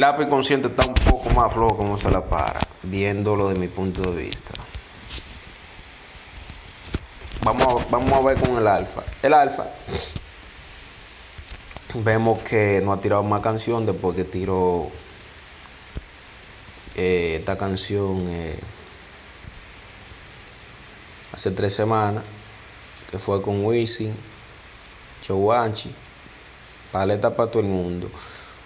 Lápiz consciente está un poco más flojo como se la para, viéndolo de mi punto de vista. Vamos a, vamos a ver con el alfa. El alfa. Vemos que no ha tirado más canción después que tiró eh, esta canción eh, hace tres semanas, que fue con Wisin, Chowanchi, paleta para todo el mundo.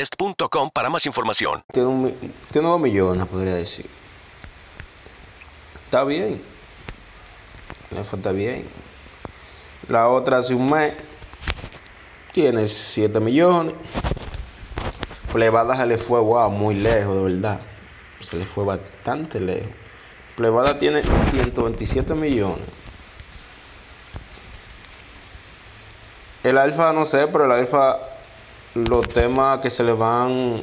egglandsbest.com para más información. Tiene, un, tiene dos millones, podría decir. Está bien. Eso está bien. La otra hace un mes tiene 7 millones. Plebada se le fue, wow, muy lejos, de verdad. Se le fue bastante lejos. Plebada tiene 127 millones. El alfa no sé, pero el alfa los temas que se le van